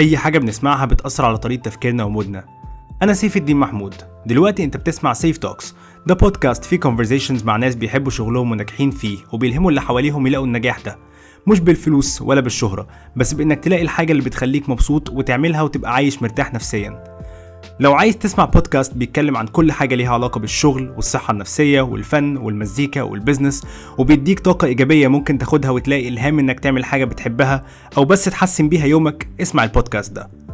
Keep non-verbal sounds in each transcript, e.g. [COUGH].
أي حاجة بنسمعها بتأثر على طريقة تفكيرنا ومودنا. أنا سيف الدين محمود. دلوقتي أنت بتسمع Saif Talks ده بودكاست فيه conversations مع ناس بيحبوا شغلهم وناجحين فيه وبيلهموا اللي حواليهم يلاقوا النجاح ده. مش بالفلوس ولا بالشهرة بس بإنك تلاقي الحاجة اللي بتخليك مبسوط وتعملها وتبقى عايش مرتاح نفسيا. لو عايز تسمع بودكاست بيتكلم عن كل حاجة ليها علاقة بالشغل والصحة النفسية والفن والمزيكا وال business وبيديك طاقة إيجابية ممكن تاخدها وتلاقي إلهام إنك تعمل حاجة بتحبها أو بس تحسن بيها يومك اسمع البودكاست ده.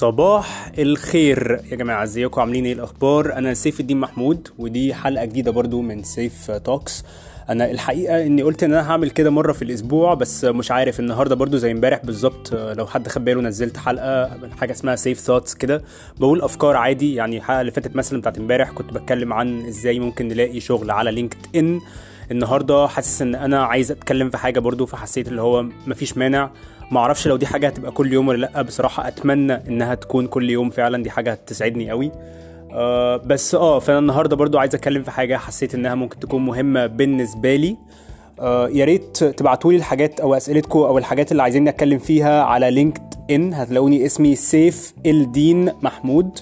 صباح الخير. يا جماعة ازيكم؟ عاملين إيه الأخبار؟ أنا سيف الدين محمود ودي حلقة جديدة برضو من Saif Talks. أنا الحقيقة إني قلت إن أنا هعمل كده مرة في الأسبوع بس مش عارف النهاردة برضو زي امبارح بالظبط لو حد خد باله نزلت حلقة حاجة اسمها Saif Thoughts كده. بقول أفكار عادي يعني الحلقة اللي فاتت مثلا بتاعت امبارح كنت بتكلم عن إزاي ممكن نلاقي شغل على LinkedIn النهارده حاسس إن أنا عايز أتكلم في حاجة برضو فحسيت اللي هو مفيش مانع. ما أعرفش لو دي حاجة هتبقى كل يوم ولا لأ بصراحة أتمنى إنها تكون كل يوم فعلا. دي حاجة هتسعدني قوي. آه بس آه فأنا النهارده برضو عايز أتكلم في حاجة حسيت إنها ممكن تكون مهمة بالنسبة لي. آه يا ريت تبعتوا لي الحاجات أو أسئلتكم أو الحاجات اللي عايزين نتكلم فيها على LinkedIn. هتلاقوني اسمي سيف الدين محمود.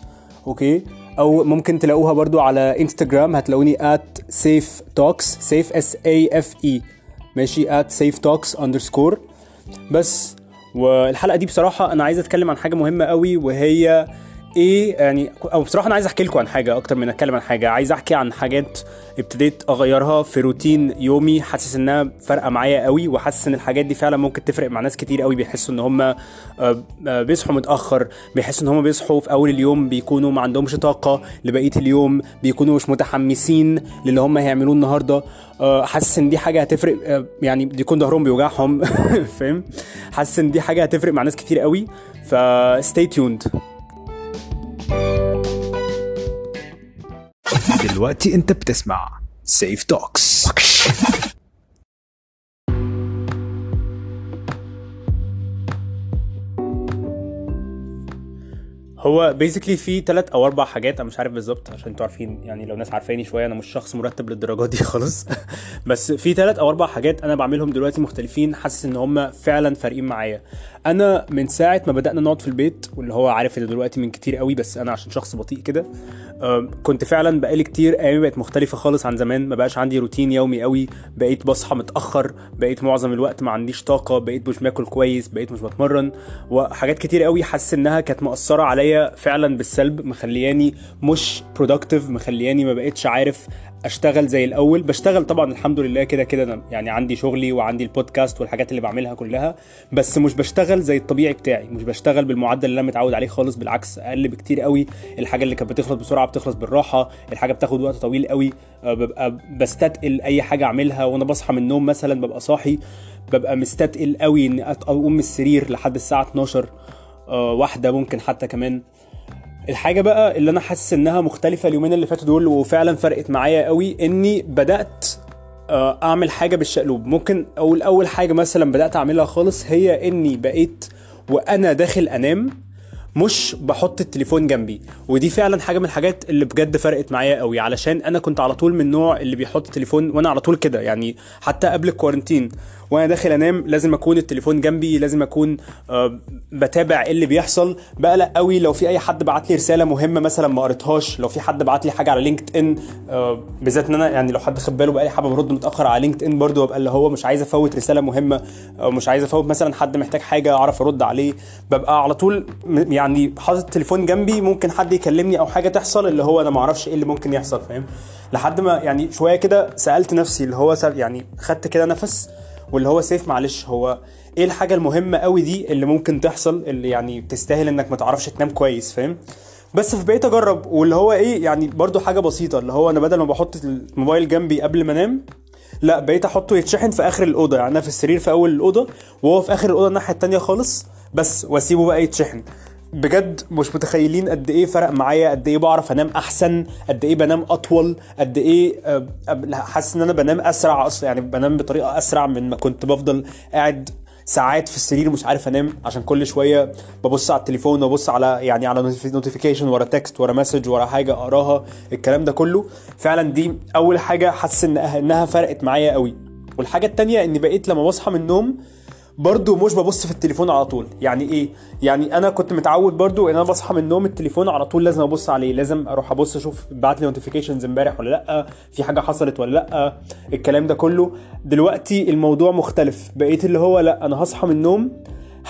أوكي؟ أو ممكن تلاقوها برضو على إنستجرام. هتلاقوني at safe talks safe s a f e. ماشي؟ at safe talks underscore. بس والحلقة دي بصراحة أنا عايز أتكلم عن حاجة مهمة قوي وهي إيه يعني أو بصراحة أنا عايز أحكي لكم عن حاجة أكتر من أتكلم عن حاجة. عايز أحكي عن حاجات ابتديت أغيرها في روتين يومي. حاسس إنها فارقة معايا قوي وحاسس إن الحاجات دي فعلا ممكن تفرق مع ناس كتير قوي. بيحسوا إن هم بيصحوا متأخر بيحسوا إن هم بيصحوا في أول اليوم بيكونوا ما عندهمش طاقة لبقية اليوم بيكونوا مش متحمسين للي هم هيعملوه النهارده. حاسس إن دي حاجة هتفرق يعني بيكون ظهرهم بيوجعهم. [LAUGHS] فاهم؟ حاسس إن دي حاجة هتفرق مع ناس كتير قوي. ف stay tuned دلوقتي انت بتسمع Saif Talks [LAUGHS] هو بيزيكلي في ثلاث أو أربع حاجات أنا مش عارف بالظبط عشان أنتوا عارفين يعني لو ناس عارفاني شوية أنا مش شخص مرتب للدرجة دي [LAUGHS] خالص. بس في ثلاث أو أربع حاجات أنا بعملهم دلوقتي مختلفين حاسس إن هم فعلا فارقين معايا. أنا من ساعة ما بدأنا نقعد في البيت واللي هو عارف إن دلوقتي من كتير قوي بس أنا عشان شخص بطيء كده كنت فعلا بقالي كتير أيامي بقت مختلفة خالص عن زمان. ما بقاش عندي روتين يومي قوي بقيت بصحى متأخر بقيت معظم الوقت ما عنديش طاقة بقيت مش باكل كويس بقيت مش بتمرن وحاجات كتير قوي حاسس إنها كانت مأثرة عليا فعلا بالسلب مخلياني مش برودكتيف مخلياني ما بقتش عارف أشتغل زي الأول. بشتغل طبعا الحمد لله كده كده أنا يعني عندي شغلي وعندي البودكاست والحاجات اللي بعملها كلها بس مش بشتغل زي الطبيعي بتاعي. مش بشتغل بالمعدل اللي أنا متعود عليه خالص بالعكس أقل بكتير قوي. الحاجة اللي كانت بتخلص بسرعة بتخلص بالراحة الحاجة بتاخد وقت طويل قوي ببقى بستثقل أي حاجة أعملها وأنا بصحى من النوم مثلا ببقى صاحي ببقى مستثقل قوي ان أقوم من السرير لحد الساعة 12 واحدة ممكن حتى كمان. الحاجة بقى اللي أنا حاسس إنها مختلفة اليومين اللي فاتوا دول وفعلا فرقت معايا قوي إني بدأت أعمل حاجة بالشقلوب. ممكن اول أول حاجة مثلا بدأت أعملها خالص هي إني بقيت وأنا داخل أنام مش بحط التليفون جنبي. ودي فعلا حاجة من الحاجات اللي بجد فرقت معايا قوي علشان أنا كنت على طول من النوع اللي بيحط التليفون وأنا على طول كده. يعني حتى قبل الكوارنتين وأنا داخل أنام لازم أكون التليفون جنبي لازم أكون أه بتابع إيه اللي بيحصل. بقلق قوي لو في أي حد بعت لي رسالة مهمة مثلا ما قريتهاش لو في حد بعت لي حاجة على LinkedIn أه بالذات إن أنا يعني لو حد خد باله بقالي حبة برد متأخر على LinkedIn برضه ببقى اللي هو مش عايز أفوت رسالة مهمة أو مش عايز أفوت مثلا حد محتاج حاجة أعرف أرد عليه. ببقى على طول يعني حاطط التليفون جنبي ممكن حد يكلمني أو حاجة تحصل اللي هو أنا ما أعرفش إيه اللي ممكن يحصل فاهم؟ لحد ما يعني شوية كده سألت نفسي اللي هو يعني خدت كده نفس واللي هو سيف معلش هو إيه الحاجة المهمة قوي دي اللي ممكن تحصل اللي يعني تستاهل إنك ما تعرفش تنام كويس فاهم؟ بس فبقيت أجرب واللي هو إيه يعني برضو حاجة بسيطة اللي هو أنا بدل ما بحط الموبايل جنبي قبل ما أنام لا بقيت أحطه يتشحن في آخر الأوضة يعني أنا في السرير في أول الأوضة وهو في آخر الأوضة الناحية التانية خالص بس وأسيبه بقى يتشحن. بجد مش متخيلين قد إيه فرق معايا قد إيه بعرف أنام أحسن قد إيه بنام أطول قد إيه حاسس إن أنا بنام أسرع أصلا يعني بنام بطريقة أسرع من ما كنت بفضل قاعد ساعات في السرير مش عارف أنام عشان كل شوية ببص على التليفون وأبص على يعني على notification ورا text ورا message ورا حاجة أقراها الكلام ده كله. فعلا دي أول حاجة حاسس إنها إنها فرقت معايا قوي والحاجة التانية إني بقيت لما بصحى من النوم برضو مش ببص في التليفون على طول. يعني إيه؟ يعني أنا كنت متعود برضو إن أنا بصحى من النوم التليفون على طول لازم أبص عليه. لازم أروح أبص أشوف بعت لي notifications إمبارح ولا لأ في حاجة حصلت ولا لأ الكلام ده كله. دلوقتي الموضوع مختلف. بقيت اللي هو لأ أنا هصحى من النوم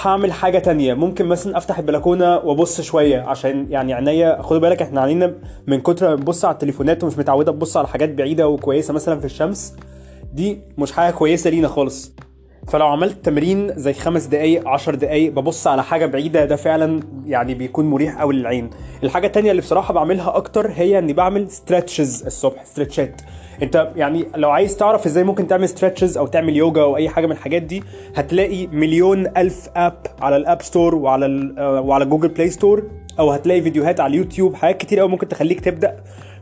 هعمل حاجة تانية. ممكن مثلا أفتح البلكونة وأبص شوية عشان يعني عينيا خدوا بالك إحنا عينينا من كتر ما بنبص على التليفونات ومش متعودة تبص على حاجات بعيدة وكويسة مثلا في الشمس دي مش حاجة كويسة لينا خالص. فلو عملت تمرين زي خمس دقايق عشر دقايق ببص على حاجة بعيدة ده فعلا يعني بيكون مريح قوي للعين. الحاجة التانية اللي بصراحة بعملها أكتر هي إني بعمل stretches الصبح stretch ات أنت يعني لو عايز تعرف إزاي ممكن تعمل stretches أو تعمل يوجا أو أي حاجة من الحاجات دي هتلاقي مليون ألف app على ال App Store وعلى آه، وعلى Google Play Store أو هتلاقي فيديوهات على اليوتيوب حاجات كتير قوي ممكن تخليك تبدأ.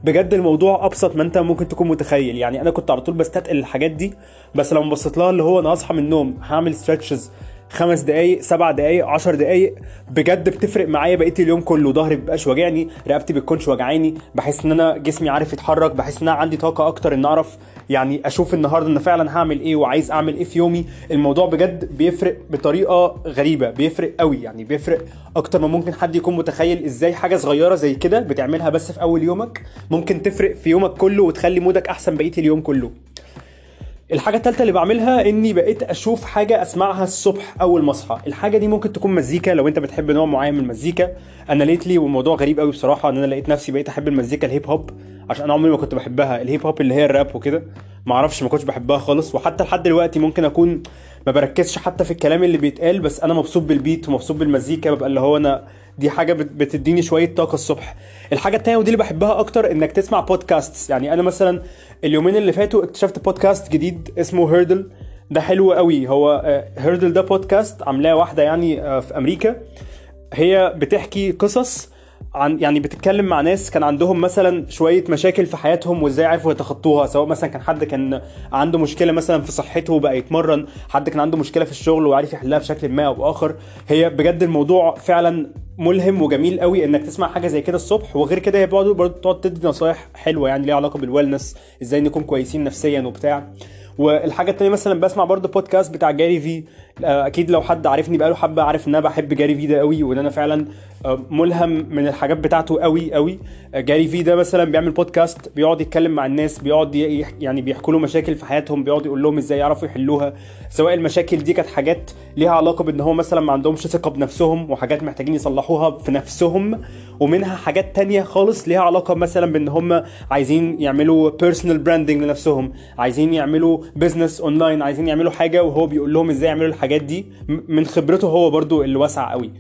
بجد الموضوع أبسط ما أنت ممكن تكون متخيل. يعني أنا كنت على طول بستثقل الحاجات دي بس لما بصيت لها اللي هو أنا هصحى من النوم هعمل stretches خمس دقايق سبع دقايق عشر دقايق بجد بتفرق معايا بقيت اليوم كله. ظهري مبيبقاش واجعني رقبتي بتكونش وجعاني بحس إن أنا جسمي عارف يتحرك بحس إن أنا عندي طاقة أكتر إن أعرف يعني أشوف النهارده إن فعلا هعمل إيه وعايز أعمل إيه في يومي. الموضوع بجد بيفرق بطريقة غريبة بيفرق قوي. يعني بيفرق أكتر ما ممكن حد يكون متخيل إزاي حاجة صغيرة زي كده بتعملها بس في أول يومك. ممكن تفرق في يومك كله وتخلي مودك أحسن بقية اليوم كله. الحاجة التالتة اللي بعملها إني بقيت أشوف حاجة أسمعها الصبح أول ما أصحى، الحاجة دي ممكن تكون مزيكا لو أنت بتحب نوع معين من المزيكا، أنا ليتلي والموضوع غريب قوي بصراحة إن أنا لقيت نفسي بقيت أحب المزيكا الهيب هوب عشان أنا عمري ما كنت بحبها، الهيب هوب اللي هي الراب وكده، ما أعرفش ما كنتش بحبها خالص. وحتى لحد دلوقتي ممكن أكون ما بركزش حتى في الكلام اللي بيتقال بس أنا مبسوط بالبيت ومبسوط بالمزيكا. ببقى اللي هو أنا دي حاجة بت- بتديني شوية طاقة الصبح. الحاجة التانية ودي اللي بحبها أكتر إنك تسمع بودكاست يعني أنا مثلا اليومين اللي فاتوا اكتشفت بودكاست جديد اسمه هيردل ده حلو قوي. هو هيردل ده بودكاست عاملاه واحدة يعني آه، في أمريكا. هي بتحكي قصص عن يعني بتتكلم مع ناس كان عندهم مثلا شوية مشاكل في حياتهم وازاي عرفوا يتخطوها سواء مثلا كان حد كان عنده مشكلة مثلا في صحته وبقى يتمرن حد كان عنده مشكلة في الشغل وعارف يحلها بشكل ما أو بآخر. هي بجد الموضوع فعلا ملهم وجميل قوي إنك تسمع حاجة زي كده الصبح. وغير كده هي برضه برضه تقعد تدي نصايح حلوة يعني ليها علاقة بالويلنس إزاي نكون كويسين نفسيا وبتاع. والحاجة التانية مثلا بسمع برضه بودكاست بتاع جاري في أكيد لو حد عارفني بقاله حبة عارف إن أنا بحب جاري في ده قوي وإن أنا فعلا آه، ملهم من الحاجات بتاعته قوي قوي آه، جاري في ده مثلا بيعمل بودكاست بيقعد يتكلم مع الناس بيقعد يعني بيحكوا له مشاكل في حياتهم بيقعد يقول لهم إزاي يعرفوا يحلوها. سواء المشاكل دي كانت حاجات ليها علاقة بإن هو مثلا ما عندهمش ثقة بنفسهم وحاجات محتاجين يصلحوها في نفسهم ومنها حاجات تانية خالص ليها علاقة مثلا بإن هم عايزين يعملوا personal branding لنفسهم عايزين يعملوا business online عايزين يعملوا حاجة وهو بيقول لهم إزاي يعملوا الحاجات دي من خبرته هو برضو اللي واسعه قوي.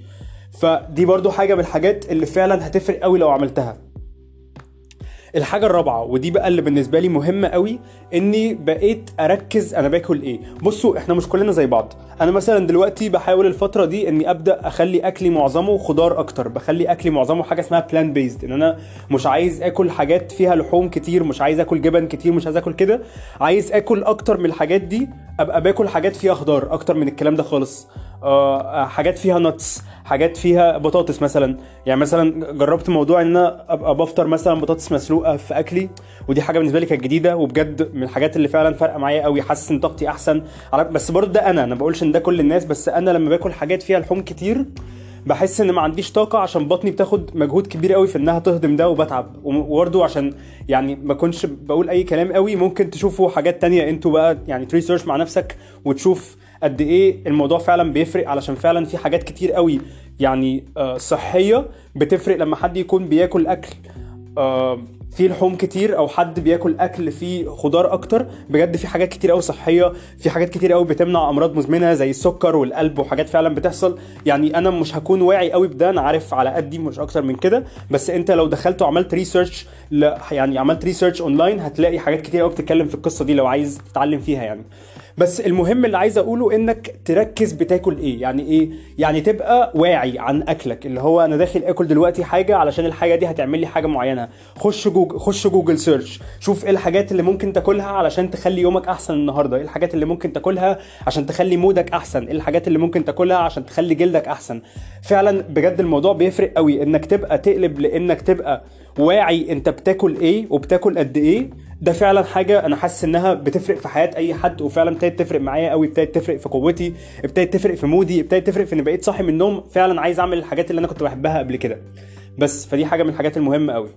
فدي برضو حاجة من الحاجات اللي فعلا هتفرق قوي لو عملتها. الحاجة الرابعة ودي بقى اللي بالنسبة لي مهمة قوي إني بقيت أركز أنا باكل إيه. بصوا إحنا مش كلنا زي بعض. أنا مثلا دلوقتي بحاول الفترة دي إني أبدأ أخلي أكلي معظمه خضار أكتر. بخلي أكلي معظمه حاجة اسمها plant based إن أنا مش عايز آكل حاجات فيها لحوم كتير مش عايز آكل جبن كتير مش عايز آكل كده. عايز آكل أكتر من الحاجات دي أبقى باكل حاجات فيها خضار أكتر من الكلام ده خالص. آه حاجات فيها نتس حاجات فيها بطاطس مثلا. يعني مثلا جربت موضوع إن أنا أبقى بفطر مثلا بطاطس مسلوقة في أكلي ودي حاجة بالنسبة لي كانت جديدة وبجد من الحاجات اللي فعلا فارقة معايا قوي حاسس إن طاقتي أحسن. بس برضه ده أنا أنا ما بقولش إن ده كل الناس بس أنا لما باكل حاجات فيها لحوم كتير بحس إن ما عنديش طاقة عشان بطني بتاخد مجهود كبير قوي في إنها تهضم ده وبتعب. وبرده عشان يعني ما كنتش بقول أي كلام قوي ممكن تشوفوا حاجات تانية. أنتوا بقى يعني تريسيرش مع نفسك وتشوف قد إيه الموضوع فعلا بيفرق علشان فعلا في حاجات كتير قوي يعني آه، صحية بتفرق لما حد يكون بياكل أكل. فيه لحوم كتير أو حد بياكل أكل فيه خضار أكتر بجد في حاجات كتير قوي صحية في حاجات كتير قوي بتمنع أمراض مزمنة زي السكر والقلب وحاجات فعلا بتحصل يعني أنا مش هكون واعي قوي بده أنا عارف على قدي مش أكتر من كده بس أنت لو دخلت وعملت research. يعني عملت research online هتلاقي حاجات كتير قوي بتتكلم في القصة دي لو عايز تتعلم فيها يعني بس المهم اللي عايز اقوله انك تركز بتاكل إيه. يعني إيه؟ يعني تبقى واعي عن اكلك. اللي هو أنا داخل اكل دلوقتي حاجة علشان الحاجة دي هتعمل لي حاجة معينة. خش جوجل خش Google search. شوف إيه الحاجات اللي ممكن تاكلها علشان تخلي يومك احسن النهارده. إيه الحاجات اللي ممكن تاكلها عشان تخلي مودك احسن. إيه الحاجات اللي ممكن تاكلها عشان تخلي جلدك احسن. فعلا بجد الموضوع بيفرق قوي. انك تبقى تقلب لانك تبقى واعي انت بتاكل إيه وبتاكل قد إيه ده فعلا حاجة أنا حاسس إنها بتفرق في حياة أي حد وفعلا ابتدت تفرق معايا قوي ابتدت تفرق في قوتي ابتدت تفرق في مودي ابتدت تفرق في إني بقيت صاحي من النوم فعلا عايز أعمل الحاجات اللي أنا كنت بحبها قبل كده. بس فدي حاجة من الحاجات المهمة قوي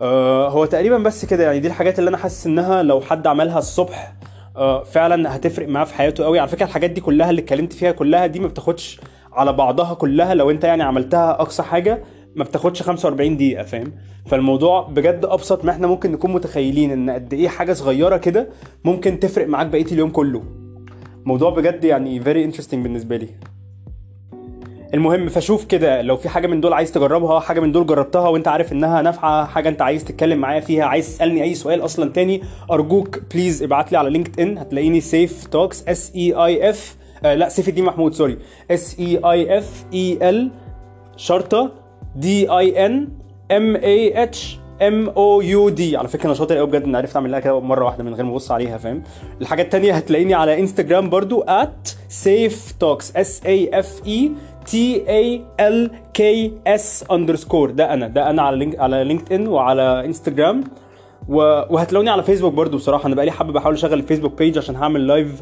آه هو تقريبا بس كده يعني دي الحاجات اللي أنا حاسس إنها لو حد عملها الصبح آه فعلا هتفرق معاه في حياته قوي على فكرة الحاجات دي كلها اللي اتكلمت فيها كلها دي ما بتاخدش على بعضها كلها لو أنت يعني عملتها أقصى حاجة ما بتاخدش 45 دقيقة فاهم؟ فالموضوع بجد أبسط ما إحنا ممكن نكون متخيلين إن قد إيه حاجة صغيرة كده ممكن تفرق معاك بقية اليوم كله. موضوع بجد يعني very interesting بالنسبة لي. المهم فشوف كده لو في حاجة من دول عايز تجربها حاجة من دول جربتها وأنت عارف إنها نافعة حاجة أنت عايز تتكلم معايا فيها عايز تسألني أي سؤال أصلا تاني أرجوك please ابعت لي على LinkedIn هتلاقيني Saif Talks S A I F لا سيف الدين محمود sorry S A I F E L شرطة D I N M A H M O U D على فكرة أنا شاطر قوي بجد ان عرفت اعملها كده مرة واحدة من غير ما أبص عليها فاهم؟ الحاجة التانية هتلاقيني على انستجرام برضو at saif talks s a i f t a l k s underscore. ده أنا ده أنا على Link على LinkedIn وعلى انستجرام. وهتلاقوني على فيسبوك برضو بصراحة. أنا بقالي حابه بحاول أشغل ال Facebook page عشان هعمل live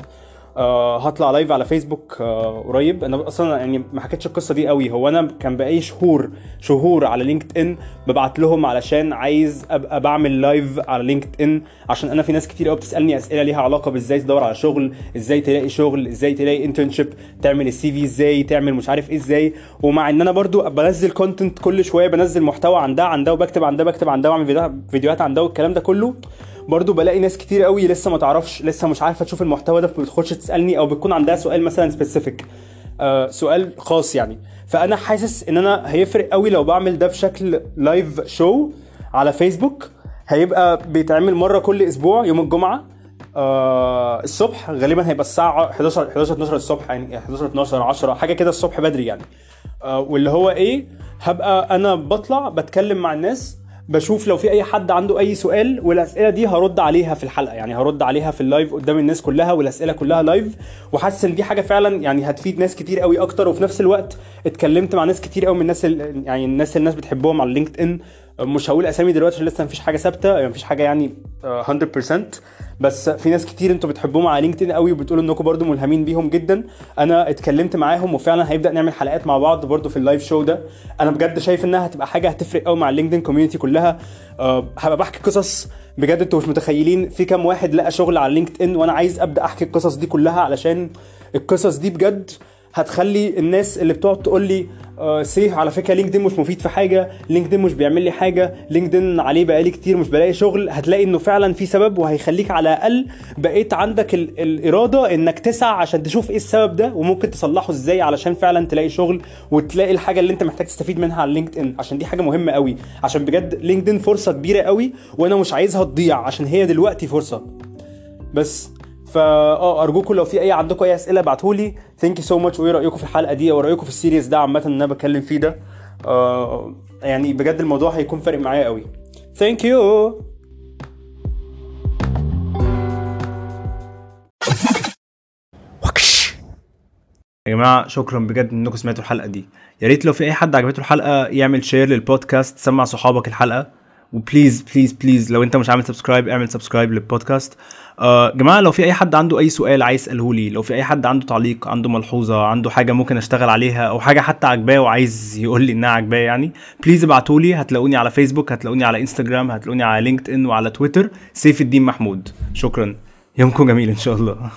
هطلع live على فيسبوك آه قريب. أنا أصلا يعني ما حكيتش القصة دي قوي. هو أنا كان بقالي شهور شهور على لينكد ان ببعت لهم علشان عايز أبقى بعمل live على لينكد ان عشان أنا في ناس كتير قوي بتسألني أسئلة ليها علاقة بإزاي تدور على شغل إزاي تلاقي شغل إزاي تلاقي internship تعمل ال CV إزاي تعمل مش عارف إيه إزاي. ومع إن أنا برضو بنزل content كل شوية بنزل محتوى عن ده عن ده وبكتب عن ده بكتب عن ده وأعمل فيديوهات عن ده والكلام ده كله. برضو بلاقي ناس كتير قوي لسه ما تعرفش لسه مش عارفة تشوف المحتوى ده فبتخش تسألني أو بتكون عندها سؤال مثلا specific آه سؤال خاص يعني. فأنا حاسس إن أنا هيفرق قوي لو بعمل ده بشكل live show على فيسبوك هيبقى بيتعمل مرة كل أسبوع يوم الجمعة. آه الصبح غالبا هيبقى الساعة 11 11 12 الصبح يعني 11 12 10 حاجة كده الصبح بدري يعني. آه واللي هو إيه؟ هبقى أنا بطلع بتكلم مع الناس بشوف لو في أي حد عنده أي سؤال والأسئلة دي هرد عليها في الحلقة. يعني هرد عليها في ال live قدام الناس كلها والأسئلة كلها live. وحاسس إن دي حاجة فعلا يعني هتفيد ناس كتير قوي أكتر. وفي نفس الوقت اتكلمت مع ناس كتير قوي من الناس ال- يعني الناس الناس بتحبهم على لينكد إن. مش هقول أسامي دلوقتي عشان لسه مفيش حاجة ثابتة يعني مفيش حاجة يعني آه، 100% بس في ناس كتير أنتوا بتحبوهم على لينكد ان قوي وبتقولوا إنكم برضو ملهمين بيهم جدا. أنا اتكلمت معاهم وفعلا هيبدأ نعمل حلقات مع بعض برضو في ال live show ده. أنا بجد شايف إنها هتبقى حاجة هتفرق قوي مع ال LinkedIn community كلها. أه هبقى بحكي قصص. بجد أنتوا مش متخيلين في كام واحد لقى شغل على لينكد ان وأنا عايز أبدأ أحكي القصص دي كلها علشان القصص دي بجد هتخلي الناس اللي بتقعد تقول لي آه سيف على فكرة لينكدين مش مفيد في حاجة لينكدين مش بيعمل لي حاجة لينكدين عليه بقالي كتير مش بلاقي شغل هتلاقي إنه فعلا في سبب وهيخليك على الأقل بقيت عندك ال- الإرادة إنك تسعى عشان تشوف إيه السبب ده وممكن تصلحه إزاي علشان فعلا تلاقي شغل وتلاقي الحاجة اللي أنت محتاج تستفيد منها على لينكدين. عشان دي حاجة مهمة قوي. عشان بجد لينكدين فرصة كبيرة قوي وأنا مش عايزها تضيع عشان هي دلوقتي فرصة. بس فا آه أرجوكم لو في أي عندكم أي أسئلة ابعتوا لي thank you so much وإيه رأيكم في الحلقة دي؟ أو رأيكم في ال series ده عامة اللي أنا بتكلم فيه ده؟ آه يعني بجد الموضوع هيكون فارق معايا قوي. thank you يا جماعة شكرا بجد إنكم سمعتوا الحلقة دي. يا ريت لو في أي حد عجبته الحلقة يعمل share للبودكاست سمع صحابك الحلقة. و please please please لو انت مش عامل subscribe اعمل subscribe للبودكاست آه جماعة لو في أي حد عنده أي سؤال عايز يسأله لي لو في أي حد عنده تعليق عنده ملحوظة عنده حاجة ممكن أشتغل عليها أو حاجة حتى عجباه وعايز يقول لي إنها عجباه يعني please ابعتوا لي. هتلاقوني على فيسبوك هتلاقوني على انستجرام هتلاقوني على لينكد ان وعلى تويتر سيف الدين محمود. شكرا. يومكم جميل إن شاء الله.